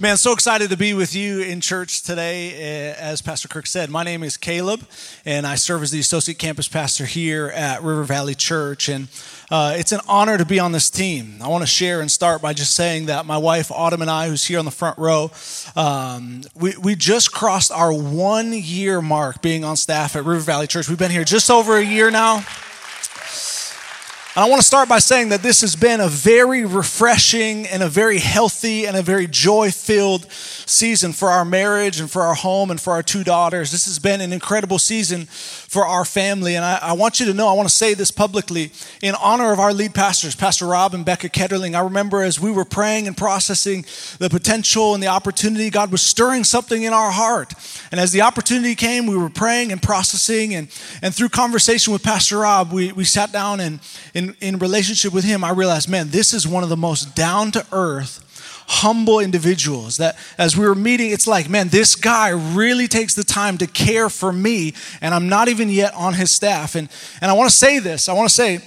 Man, so excited to be with you in church today. Eh, as Pastor Kirk said, my name is Kaleb, and I serve as the associate campus pastor here at River Valley Church. And uh, it's an honor to be on this team. I want to share and start by just saying that my wife, Autumn, and I, who's here on the front row, um, we, we just crossed our one year mark being on staff at River Valley Church. We've been here just over a year now. And I want to start by saying that this has been a very refreshing and a very healthy and a very joy filled season for our marriage and for our home and for our two daughters. This has been an incredible season for our family. And I, I want you to know, I want to say this publicly in honor of our lead pastors, Pastor Rob and Becca Ketterling. I remember as we were praying and processing the potential and the opportunity, God was stirring something in our heart. And as the opportunity came, we were praying and processing. And, and through conversation with Pastor Rob, we, we sat down and in, in relationship with him, I realized, man, this is one of the most down to earth, humble individuals that as we were meeting, it's like, man, this guy really takes the time to care for me, and I'm not even yet on his staff. And, and I want to say this I want to say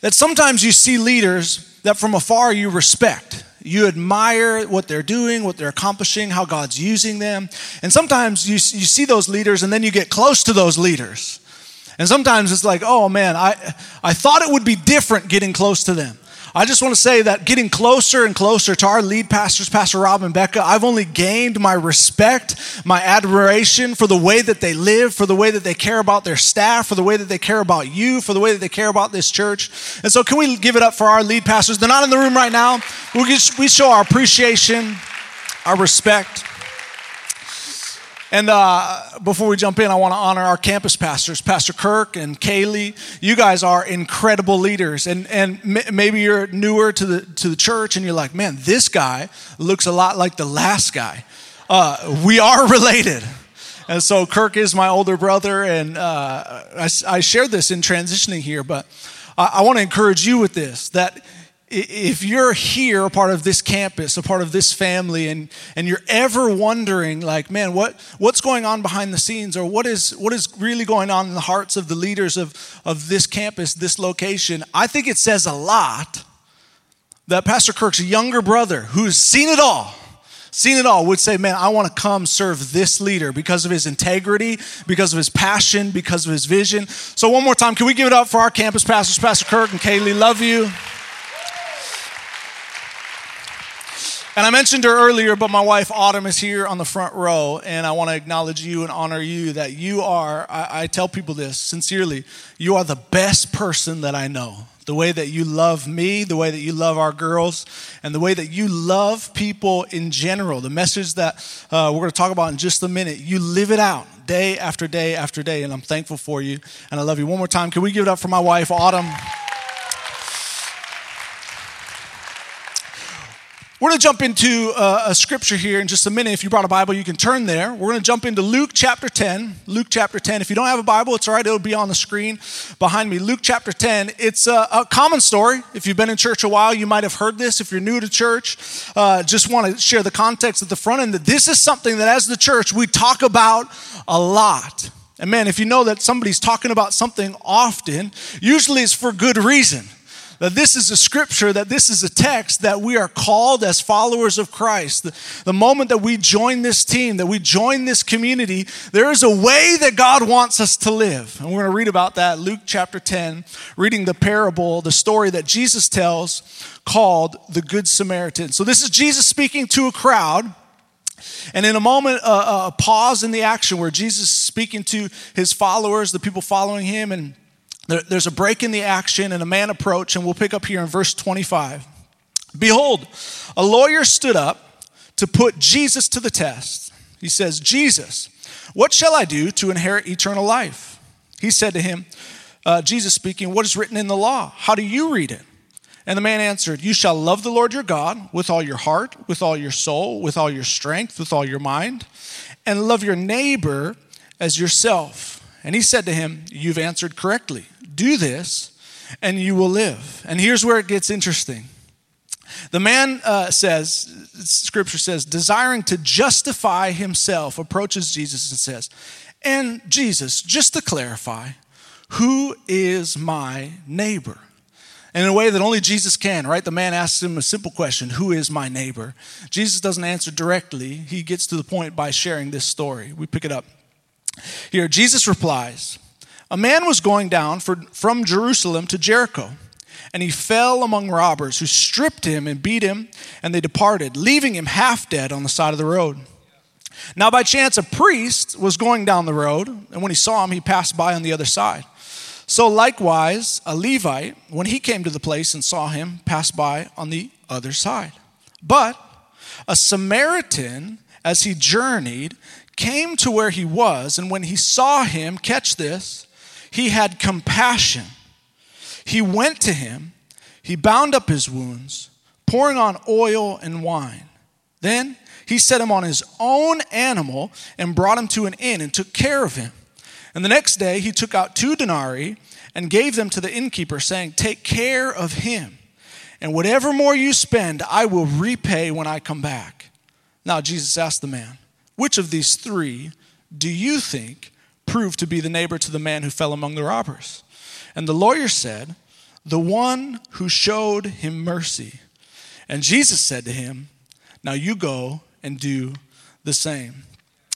that sometimes you see leaders that from afar you respect. You admire what they're doing, what they're accomplishing, how God's using them. And sometimes you, you see those leaders and then you get close to those leaders. And sometimes it's like, oh man, I, I thought it would be different getting close to them. I just want to say that getting closer and closer to our lead pastors, Pastor Rob and Becca, I've only gained my respect, my admiration for the way that they live, for the way that they care about their staff, for the way that they care about you, for the way that they care about this church. And so, can we give it up for our lead pastors? They're not in the room right now. We show our appreciation, our respect. And uh, before we jump in, I want to honor our campus pastors, Pastor Kirk and Kaylee. You guys are incredible leaders. And, and m- maybe you're newer to the, to the church and you're like, man, this guy looks a lot like the last guy. Uh, we are related. And so Kirk is my older brother. And uh, I, I shared this in transitioning here, but I, I want to encourage you with this that if you're here a part of this campus a part of this family and, and you're ever wondering like man what, what's going on behind the scenes or what is, what is really going on in the hearts of the leaders of, of this campus this location i think it says a lot that pastor kirk's younger brother who's seen it all seen it all would say man i want to come serve this leader because of his integrity because of his passion because of his vision. So one more time can we give it up for our campus pastors pastor kirk and kaylee? Love you And I mentioned her earlier, but my wife Autumn is here on the front row, and I want to acknowledge you and honor you that you are, I, I, tell people this sincerely, you are the best person that I know. The way that you love me, the way that you love our girls, and the way that you love people in general. The message that uh, we're going to talk about in just a minute, you live it out day after day after day, and I'm thankful for you, and I love you. One more time, can we give it up for my wife, Autumn? We're going to jump into uh, a scripture here in just a minute. If you brought a Bible, you can turn there. We're going to jump into Luke chapter 10. Luke chapter 10. If you don't have a Bible, it's all right. It'll be on the screen behind me. Luke chapter 10. It's a, a common story. If you've been in church a while, you might have heard this. If you're new to church, uh, just want to share the context at the front end that this is something that as the church we talk about a lot. And man, if you know that somebody's talking about something often, usually it's for good reason that this is a scripture, that this is a text that we are called as followers of Christ. The, the, moment that we join this team, that we join this community, there is a way that God wants us to live. And we're going to read about that, Luke chapter 10, reading the parable, the story that Jesus tells called the Good Samaritan. So this is Jesus speaking to a crowd. And in a moment, a pause in the action where Jesus is speaking to his followers, the people following him, and there's a break in the action and a man approached, and we'll pick up here in verse 25. Behold, a lawyer stood up to put Jesus to the test. He says, Jesus, what shall I do to inherit eternal life? He said to him, uh, Jesus speaking, What is written in the law? How do you read it? And the man answered, You shall love the Lord your God with all your heart, with all your soul, with all your strength, with all your mind, and love your neighbor as yourself. And he said to him, You've answered correctly do this and you will live. And here's where it gets interesting. The man uh, says, scripture says, desiring to justify himself, approaches Jesus and says, And Jesus, just to clarify, who is my neighbor? And in a way that only Jesus can, right? The man asks him a simple question Who is my neighbor? Jesus doesn't answer directly. He gets to the point by sharing this story. We pick it up. Here, Jesus replies A man was going down for, from Jerusalem to Jericho, and he fell among robbers who stripped him and beat him, and they departed, leaving him half dead on the side of the road. Now, by chance, a priest was going down the road, and when he saw him, he passed by on the other side. So, likewise, a Levite, when he came to the place and saw him, passed by on the other side. But a Samaritan, as he journeyed, came to where he was, and when he saw him, catch this, he had compassion. He went to him, he bound up his wounds, pouring on oil and wine. Then he set him on his own animal and brought him to an inn and took care of him. And the next day he took out two denarii and gave them to the innkeeper, saying, Take care of him, and whatever more you spend, I will repay when I come back. Now Jesus asked the man, Which of these three do you think proved to be the neighbor to the man who fell among the robbers? And the lawyer said, The one who showed him mercy. And Jesus said to him, Now you go and do the same.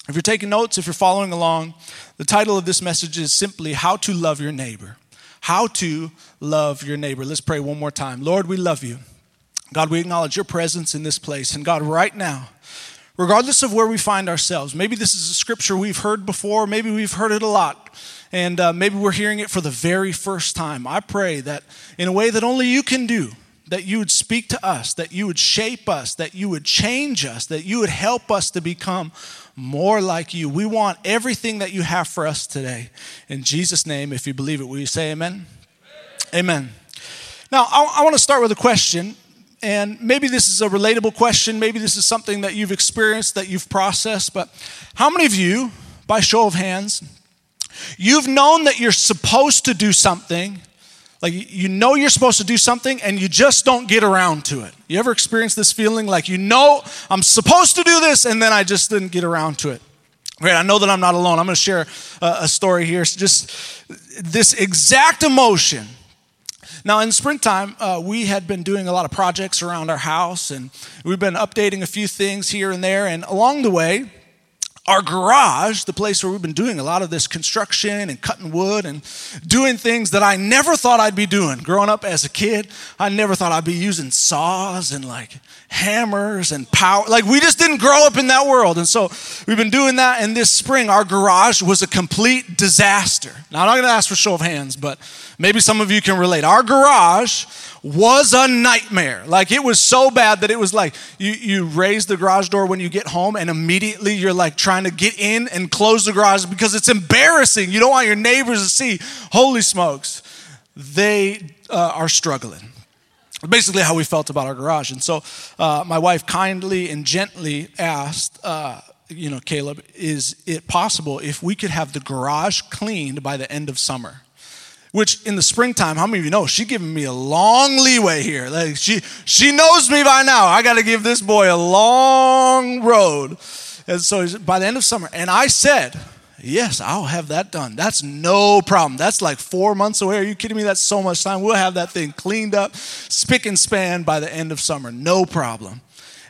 If you're taking notes, if you're following along, the title of this message is simply How to Love Your Neighbor. How to Love Your Neighbor. Let's pray one more time. Lord, we love you. God, we acknowledge your presence in this place. And God, right now, regardless of where we find ourselves, maybe this is a scripture we've heard before, maybe we've heard it a lot, and uh, maybe we're hearing it for the very first time. I pray that in a way that only you can do, that you would speak to us, that you would shape us, that you would change us, that you would help us to become more like you. We want everything that you have for us today. In Jesus' name, if you believe it, will you say amen? Amen. amen. Now, I, I want to start with a question, and maybe this is a relatable question. Maybe this is something that you've experienced, that you've processed, but how many of you, by show of hands, you've known that you're supposed to do something? Like you know you're supposed to do something and you just don't get around to it. You ever experience this feeling like you know I'm supposed to do this and then I just didn't get around to it? Great, I know that I'm not alone. I'm going to share a, story here. Just this exact emotion. Now, in springtime, uh, we had been doing a lot of projects around our house and we've been updating a few things here and there. And along the way, our garage, the place where we've been doing a lot of this construction and cutting wood and doing things that I never thought I'd be doing. Growing up as a kid, I never thought I'd be using saws and like hammers and power. Like we just didn't grow up in that world. And so we've been doing that. And this spring, our garage was a complete disaster. Now, I'm not going to ask for show of hands, but maybe some of you can relate. Our garage was a nightmare. Like it was so bad that it was like you, you raise the garage door when you get home and immediately you're like trying to get in and close the garage because it's embarrassing. You don't want your neighbors to see. Holy smokes, they uh, are struggling. Basically, how we felt about our garage. And so uh, my wife kindly and gently asked, uh, you know, Kaleb, is it possible if we could have the garage cleaned by the end of summer? Which in the springtime, how many of you know she's giving me a long leeway here? Like she she knows me by now. I got to give this boy a long road. And so by the end of summer, and I said, Yes, I'll have that done. That's no problem. That's like four months away. Are you kidding me? That's so much time. We'll have that thing cleaned up, spick and span by the end of summer. No problem.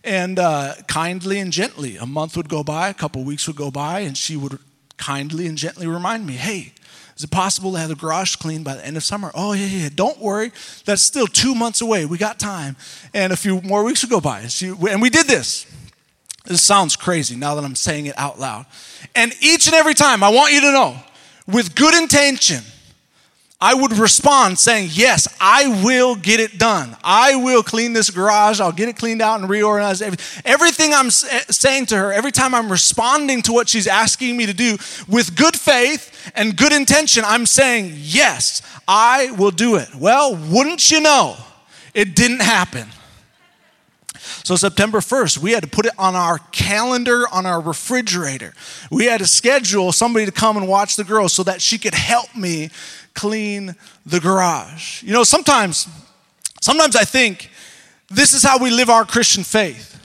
And uh, kindly and gently, a month would go by, a couple weeks would go by, and she would kindly and gently remind me, hey, is it possible to have the garage cleaned by the end of summer? Oh, yeah, yeah. Don't worry. That's still two months away. We got time. And a few more weeks would go by. And we did this. This sounds crazy now that I'm saying it out loud. And each and every time, I want you to know, with good intention, I would respond saying, Yes, I will get it done. I will clean this garage. I'll get it cleaned out and reorganize everything I'm eh, saying to her, every time I'm responding to what she's asking me to do with good faith and good intention, I'm saying, Yes, I will do it. Well, wouldn't you know, it didn't happen. So, September 1st, we had to put it on our calendar on our refrigerator. We had to schedule somebody to come and watch the girls so that she could help me clean the garage. You know, sometimes, sometimes I think this is how we live our Christian faith.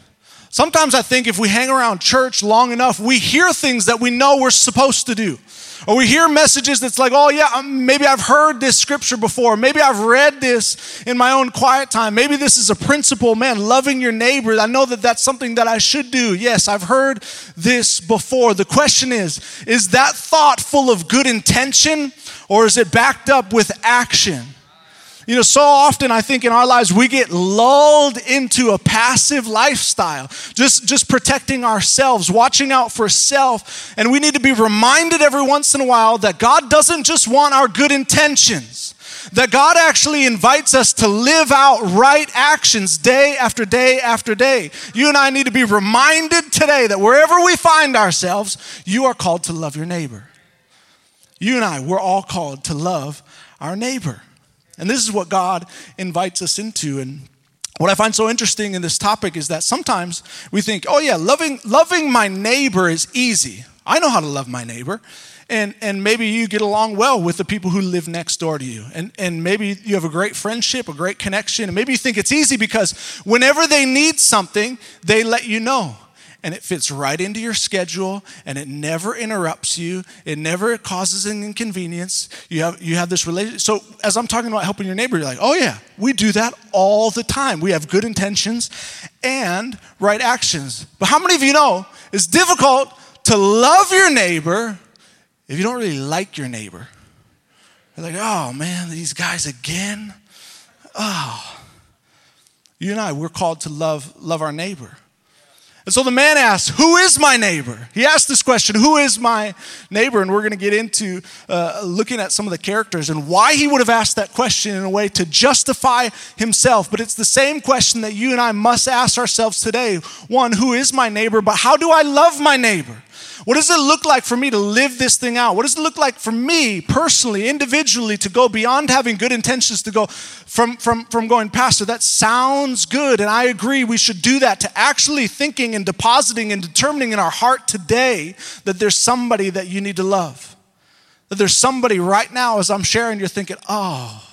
Sometimes I think if we hang around church long enough, we hear things that we know we're supposed to do. Or we hear messages that's like, oh, yeah, um, maybe I've heard this scripture before. Maybe I've read this in my own quiet time. Maybe this is a principle, man, loving your neighbor. I know that that's something that I should do. Yes, I've heard this before. The question is, is that thought full of good intention or is it backed up with action? You know, so often I think in our lives we get lulled into a passive lifestyle, just, just protecting ourselves, watching out for self. And we need to be reminded every once in a while that God doesn't just want our good intentions, that God actually invites us to live out right actions day after day after day. You and I need to be reminded today that wherever we find ourselves, you are called to love your neighbor. You and I, we're all called to love our neighbor. And this is what God invites us into. And what I find so interesting in this topic is that sometimes we think, oh, yeah, loving, loving my neighbor is easy. I know how to love my neighbor. And, and maybe you get along well with the people who live next door to you. And, and maybe you have a great friendship, a great connection. And maybe you think it's easy because whenever they need something, they let you know and it fits right into your schedule and it never interrupts you it never causes an inconvenience. You have you have this relationship so as i'm talking about helping your neighbor you're like oh yeah we do that all the time. We have good intentions and right actions. But how many of you know it's difficult to love your neighbor if you don't really like your neighbor? You're like oh man these guys again? Oh. You and i we're called to love love our neighbor and so the man asks, Who is my neighbor? He asked this question, Who is my neighbor? And we're going to get into uh, looking at some of the characters and why he would have asked that question in a way to justify himself. But it's the same question that you and I must ask ourselves today. One, who is my neighbor? But how do I love my neighbor? What does it look like for me to live this thing out? What does it look like for me personally, individually, to go beyond having good intentions, to go from, from, from going, Pastor, that sounds good. And I agree, we should do that, to actually thinking and depositing and determining in our heart today that there's somebody that you need to love. That there's somebody right now, as I'm sharing, you're thinking, oh,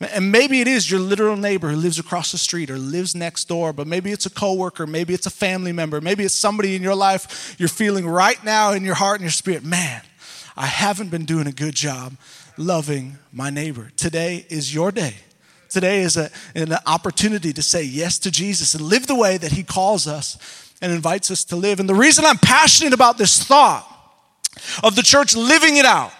and maybe it is your literal neighbor who lives across the street or lives next door, but maybe it's a coworker, maybe it's a family member, maybe it's somebody in your life you're feeling right now in your heart and your spirit, man, I haven't been doing a good job loving my neighbor. Today is your day. Today is a, an opportunity to say yes to Jesus and live the way that he calls us and invites us to live. And the reason I'm passionate about this thought of the church living it out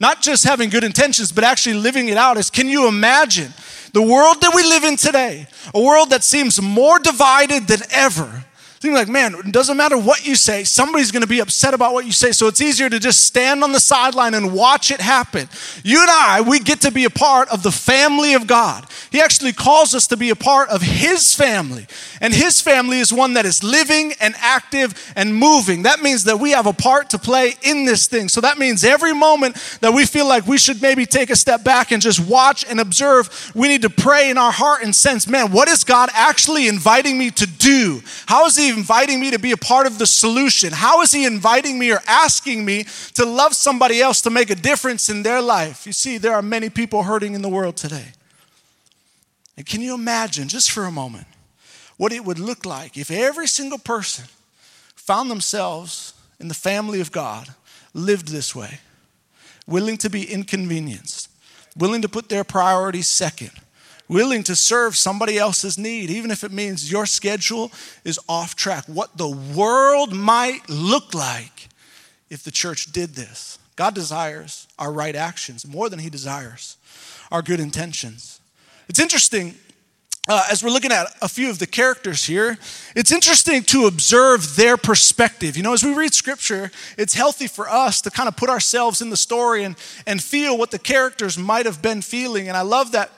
not just having good intentions, but actually living it out is can you imagine the world that we live in today, a world that seems more divided than ever? Seems like, man, it doesn't matter what you say, somebody's gonna be upset about what you say. So it's easier to just stand on the sideline and watch it happen. You and I, we get to be a part of the family of God. He actually calls us to be a part of His family. And His family is one that is living and active and moving. That means that we have a part to play in this thing. So that means every moment that we feel like we should maybe take a step back and just watch and observe, we need to pray in our heart and sense, man, what is God actually inviting me to do? How is He inviting me to be a part of the solution? How is He inviting me or asking me to love somebody else to make a difference in their life? You see, there are many people hurting in the world today. And can you imagine, just for a moment, what it would look like if every single person found themselves in the family of God, lived this way, willing to be inconvenienced, willing to put their priorities second? Willing to serve somebody else's need, even if it means your schedule is off track. What the world might look like if the church did this. God desires our right actions more than He desires our good intentions. It's interesting. Uh, as we're looking at a few of the characters here, it's interesting to observe their perspective. You know, as we read scripture, it's healthy for us to kind of put ourselves in the story and, and feel what the characters might have been feeling. And I love that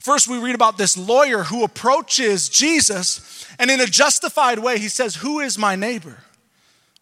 First, we read about this lawyer who approaches Jesus, and in a justified way, he says, Who is my neighbor?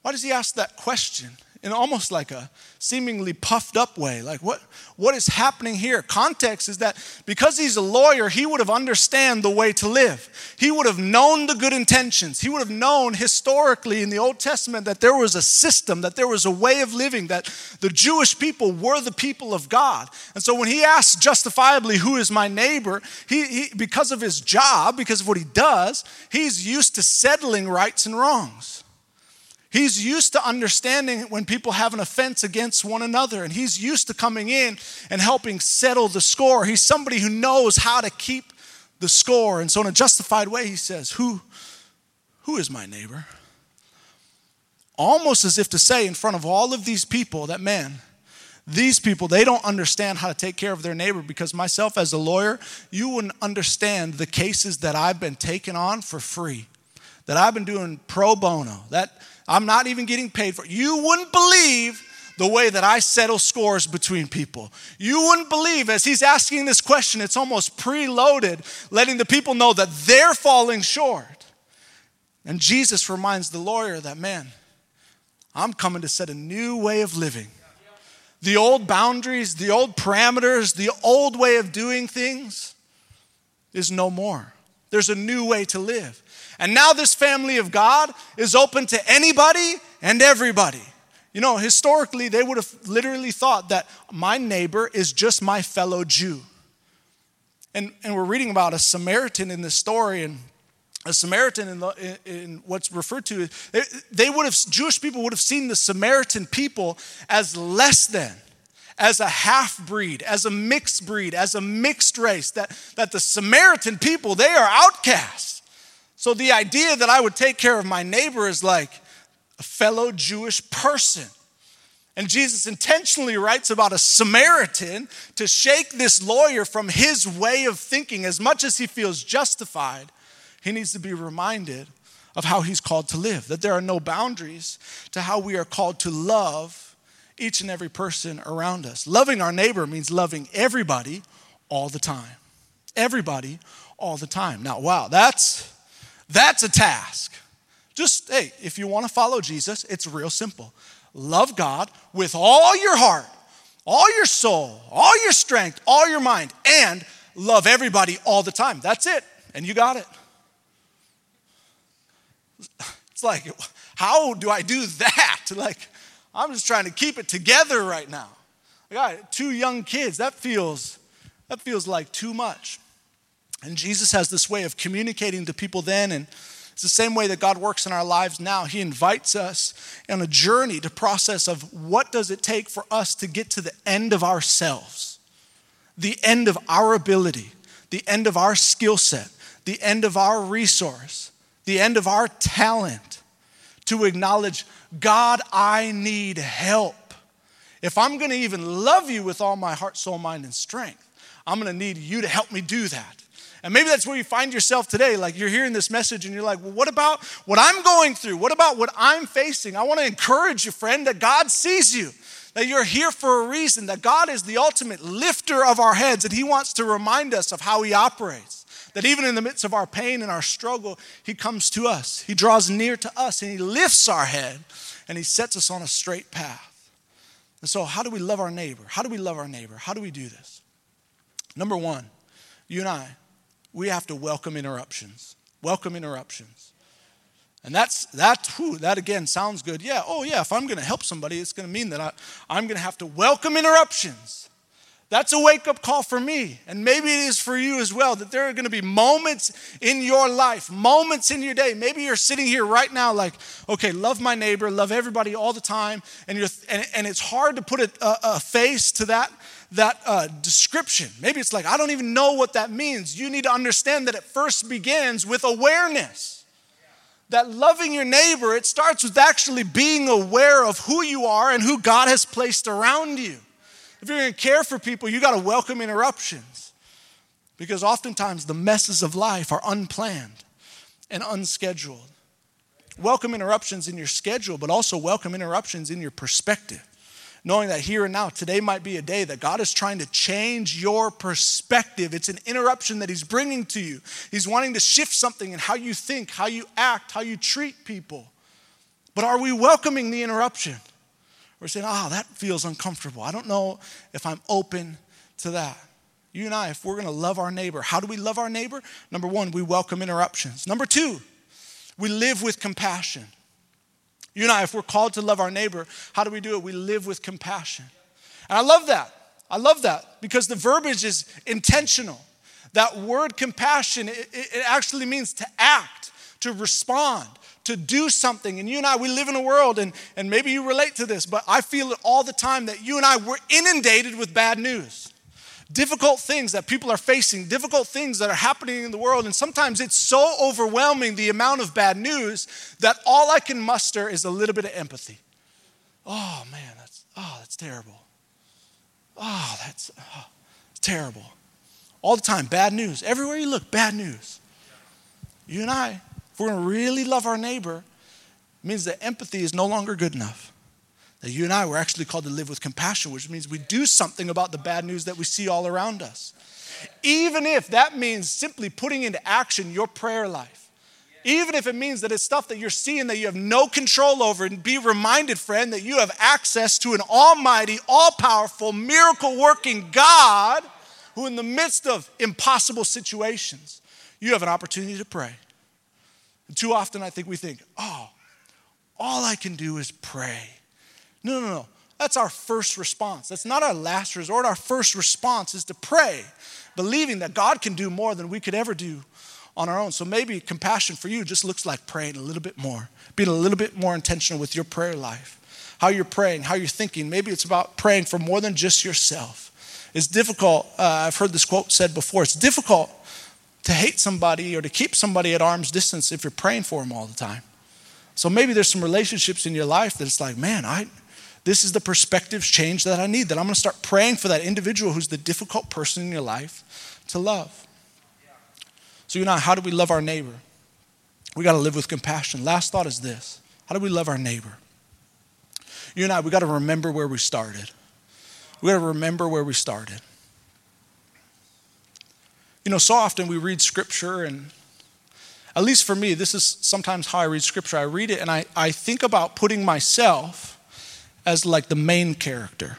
Why does he ask that question? In almost like a seemingly puffed up way. Like, what, what is happening here? Context is that because he's a lawyer, he would have understand the way to live. He would have known the good intentions. He would have known historically in the Old Testament that there was a system, that there was a way of living, that the Jewish people were the people of God. And so when he asks justifiably, Who is my neighbor? He, he because of his job, because of what he does, he's used to settling rights and wrongs. He's used to understanding when people have an offense against one another, and he's used to coming in and helping settle the score. He's somebody who knows how to keep the score. And so, in a justified way, he says, Who, who is my neighbor? Almost as if to say, in front of all of these people, that man, these people, they don't understand how to take care of their neighbor because myself as a lawyer, you wouldn't understand the cases that I've been taking on for free, that I've been doing pro bono, that I'm not even getting paid for. it. You wouldn't believe the way that I settle scores between people. You wouldn't believe, as he's asking this question, it's almost preloaded, letting the people know that they're falling short. And Jesus reminds the lawyer that, man, I'm coming to set a new way of living the old boundaries, the old parameters, the old way of doing things is no more. There's a new way to live. And now this family of God is open to anybody and everybody. You know, historically, they would have literally thought that my neighbor is just my fellow Jew. And, and we're reading about a Samaritan in this story, and a Samaritan in, the, in, what's referred to, they, they would have, Jewish people would have seen the Samaritan people as less than, as a half breed, as a mixed breed, as a mixed race, that, that the Samaritan people, they are outcasts. So the idea that I would take care of my neighbor is like a fellow Jewish person. And Jesus intentionally writes about a Samaritan to shake this lawyer from his way of thinking as much as he feels justified he needs to be reminded of how he's called to live, that there are no boundaries to how we are called to love each and every person around us. Loving our neighbor means loving everybody all the time. Everybody all the time. Now, wow, that's that's a task. Just hey, if you want to follow Jesus, it's real simple. Love God with all your heart, all your soul, all your strength, all your mind, and love everybody all the time. That's it. And you got it. It's like, how do I do that? Like, I'm just trying to keep it together right now. I got two young kids. That feels that feels like too much. And Jesus has this way of communicating to people then, and it's the same way that God works in our lives now. He invites us on a journey to process of what does it take for us to get to the end of ourselves, the end of our ability, the end of our skill set, the end of our resource the end of our talent to acknowledge, God, I need help. If I'm gonna even love you with all my heart, soul, mind, and strength, I'm gonna need you to help me do that. And maybe that's where you find yourself today. Like you're hearing this message and you're like, well, what about what I'm going through? What about what I'm facing? I wanna encourage you, friend, that God sees you, that you're here for a reason, that God is the ultimate lifter of our heads, and He wants to remind us of how He operates. That even in the midst of our pain and our struggle, He comes to us. He draws near to us and He lifts our head and He sets us on a straight path. And so, how do we love our neighbor? How do we love our neighbor? How do we do this? Number one, you and I, we have to welcome interruptions. Welcome interruptions. And that's that. Whew, that again sounds good. Yeah. Oh yeah. If I'm going to help somebody, it's going to mean that I, I'm going to have to welcome interruptions. That's a wake up call for me. And maybe it is for you as well that there are going to be moments in your life, moments in your day. Maybe you're sitting here right now, like, okay, love my neighbor, love everybody all the time. And, you're, and, and it's hard to put a, a face to that, that uh, description. Maybe it's like, I don't even know what that means. You need to understand that it first begins with awareness. That loving your neighbor, it starts with actually being aware of who you are and who God has placed around you. If you're going to care for people, you got to welcome interruptions. Because oftentimes the messes of life are unplanned and unscheduled. Welcome interruptions in your schedule, but also welcome interruptions in your perspective. Knowing that here and now, today might be a day that God is trying to change your perspective. It's an interruption that He's bringing to you. He's wanting to shift something in how you think, how you act, how you treat people. But are we welcoming the interruption? We're saying, ah, oh, that feels uncomfortable. I don't know if I'm open to that. You and I, if we're to love our neighbor, how do we love our neighbor? Number one, we welcome interruptions. Number two, we live with compassion. You and I, if we're called to love our neighbor, how do we do it? We live with compassion. And I love that. I love that because the verbiage is intentional. That word compassion, it, it actually means to act, to respond, to do something. And you and I, we live in a world, and, and maybe you relate to this, but I feel it all the time that you and I, we're inundated with bad news. Difficult things that people are facing, difficult things that are happening in the world. And sometimes it's so overwhelming, the amount of bad news, that all I can muster is a little bit of empathy. Oh, man, that's, oh, that's terrible. Oh, that's oh, terrible. All the time, bad news. Everywhere you look, bad news. You and I, if we're to really love our neighbor, means that empathy is no longer good enough. That you and I were actually called to live with compassion, which means we do something about the bad news that we see all around us. Even if that means simply putting into action your prayer life. Even if it means that it's stuff that you're seeing that you have no control over, and be reminded, friend, that you have access to an almighty, all powerful, miracle working God who, in the midst of impossible situations, you have an opportunity to pray. And too often, I think we think, oh, all I can do is pray. No, no, no. That's our first response. That's not our last resort. Our first response is to pray, believing that God can do more than we could ever do on our own. So maybe compassion for you just looks like praying a little bit more, being a little bit more intentional with your prayer life, how you're praying, how you're thinking. Maybe it's about praying for more than just yourself. It's difficult, uh, I've heard this quote said before, it's difficult to hate somebody or to keep somebody at arm's distance if you're praying for them all the time. So maybe there's some relationships in your life that it's like, man, I this is the perspective change that I need, that I'm gonna start praying for that individual who's the difficult person in your life to love. So, you know, how do we love our neighbor? We gotta live with compassion. Last thought is this how do we love our neighbor? You and I, we gotta remember where we started. We got to remember where we started. You know, so often we read scripture, and at least for me, this is sometimes how I read scripture. I read it and I, I think about putting myself as like the main character.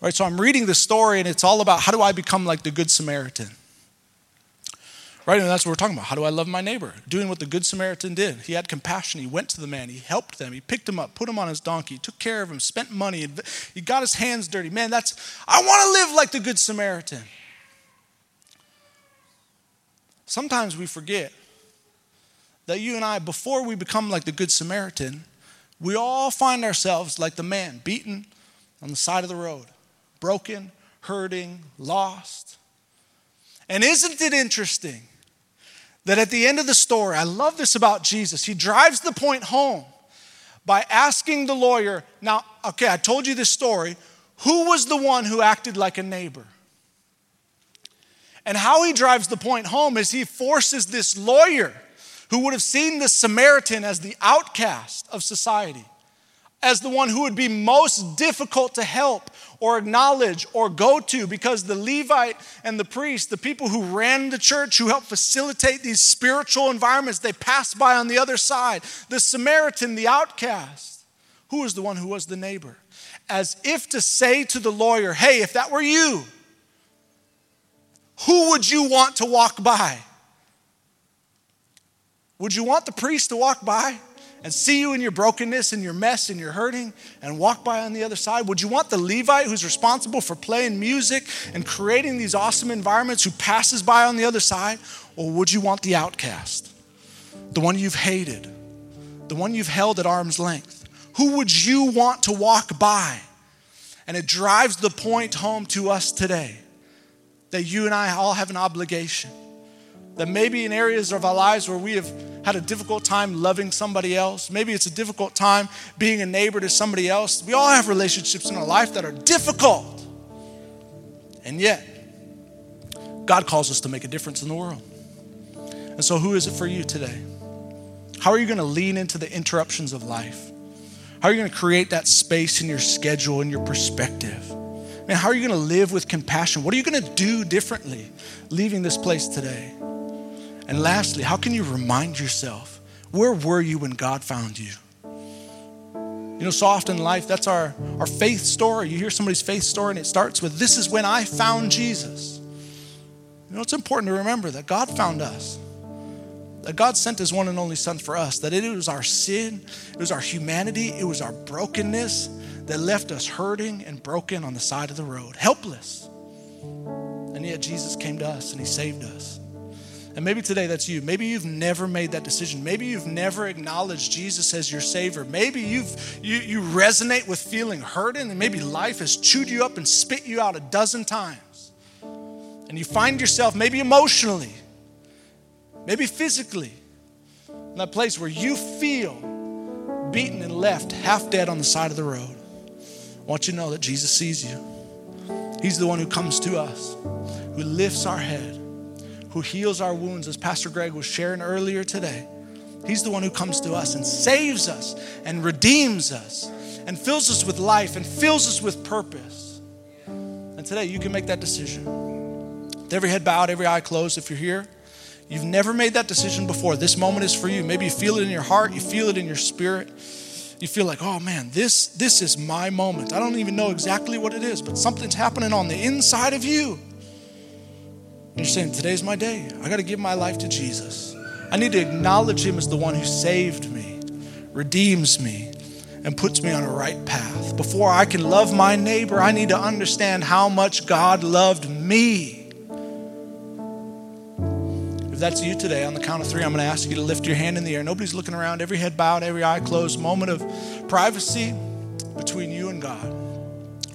Right, so I'm reading the story, and it's all about how do I become like the Good Samaritan? Right? And that's what we're talking about. How do I love my neighbor? Doing what the Good Samaritan did. He had compassion. He went to the man. He helped them. He picked him up, put him on his donkey, took care of him, spent money. He got his hands dirty. Man, that's, I want to live like the Good Samaritan. Sometimes we forget that you and I, before we become like the Good Samaritan, we all find ourselves like the man, beaten on the side of the road, broken, hurting, lost. And isn't it interesting that at the end of the story, I love this about Jesus. He drives the point home by asking the lawyer, Now, okay, I told you this story. Who was the one who acted like a neighbor? And how he drives the point home is he forces this lawyer who would have seen the Samaritan as the outcast of society as the one who would be most difficult to help or acknowledge or go to because the Levite and the priest, the people who ran the church, who helped facilitate these spiritual environments, they passed by on the other side. The Samaritan, the outcast, who was the one who was the neighbor? As if to say to the lawyer, hey, if that were you, who would you want to walk by? Would you want the priest to walk by? and see you in your brokenness and your mess and your hurting and walk by on the other side? Would you want the Levite who's responsible for playing music and creating these awesome environments who passes by on the other side? Or would you want the outcast, the one you've hated, the one you've held at arm's length? Who would you want to walk by? And it drives the point home to us today that you and I all have an obligation that maybe in areas of our lives where we have had a difficult time loving somebody else, maybe it's a difficult time being a neighbor to somebody else. We all have relationships in our life that are difficult. And yet, God calls us to make a difference in the world. And so, who is it for you today? How are you going to lean into the interruptions of life? How are you going to create that space in your schedule and your perspective? Man, how are you going to live with compassion? What are you going to do differently leaving this place today? And lastly, how can you remind yourself where were you when God found you? You know, so often in life, that's our, our faith story. You hear somebody's faith story and it starts with, This is when I found Jesus. You know, it's important to remember that God found us, that God sent His one and only Son for us, that it was our sin, it was our humanity, it was our brokenness that left us hurting and broken on the side of the road, helpless. And yet Jesus came to us and He saved us. And maybe today that's you. Maybe you've never made that decision. Maybe you've never acknowledged Jesus as your Savior. Maybe you've you, you resonate with feeling hurting, and maybe life has chewed you up and spit you out a dozen times. And you find yourself maybe emotionally, maybe physically, in that place where you feel beaten and left half dead on the side of the road. I want you to know that Jesus sees you. He's the one who comes to us, who lifts our head, who heals our wounds, as Pastor Greg was sharing earlier today. He's the one who comes to us and saves us and redeems us and fills us with life and fills us with purpose. And today you can make that decision. With every head bowed, every eye closed, if you're here, you've never made that decision before. This moment is for you. Maybe you feel it in your heart, you feel it in your spirit you feel like, oh man, this, this is my moment. I don't even know exactly what it is, but something's happening on the inside of you. You're saying, today's my day. I got to give my life to Jesus. I need to acknowledge Him as the one who saved me, redeems me, and puts me on a right path. Before I can love my neighbor, I need to understand how much God loved me. If that's you today, on the count of three, I'm going to ask you to lift your hand in the air. Nobody's looking around, every head bowed, every eye closed, moment of privacy between you and God.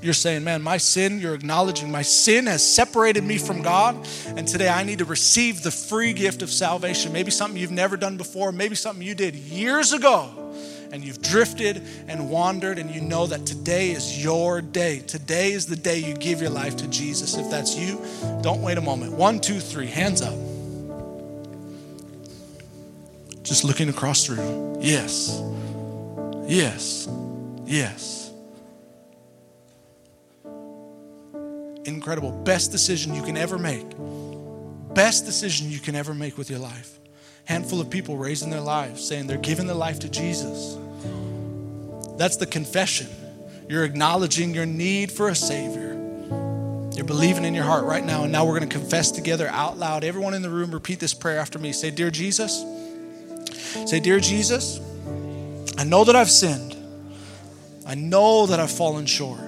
You're saying, man, my sin, you're acknowledging my sin has separated me from God, and today I need to receive the free gift of salvation. Maybe something you've never done before, maybe something you did years ago, and you've drifted and wandered, and you know that today is your day. Today is the day you give your life to Jesus. If that's you, don't wait a moment. One, two, three, hands up. Just looking across the room. Yes. Yes. Yes. Incredible. Best decision you can ever make. Best decision you can ever make with your life. Handful of people raising their lives, saying they're giving their life to Jesus. That's the confession. You're acknowledging your need for a Savior. You're believing in your heart right now, and now we're going to confess together out loud. Everyone in the room, repeat this prayer after me. Say, Dear Jesus, Say, Dear Jesus, I know that I've sinned. I know that I've fallen short.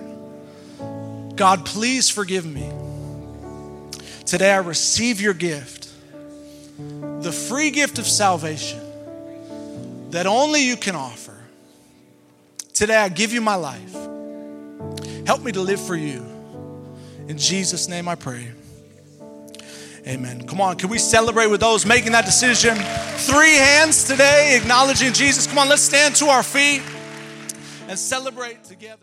God, please forgive me. Today I receive your gift, the free gift of salvation that only you can offer. Today I give you my life. Help me to live for you. In Jesus' name I pray. Amen. Come on, can we celebrate with those making that decision? Three hands today, acknowledging Jesus. Come on, let's stand to our feet and celebrate together.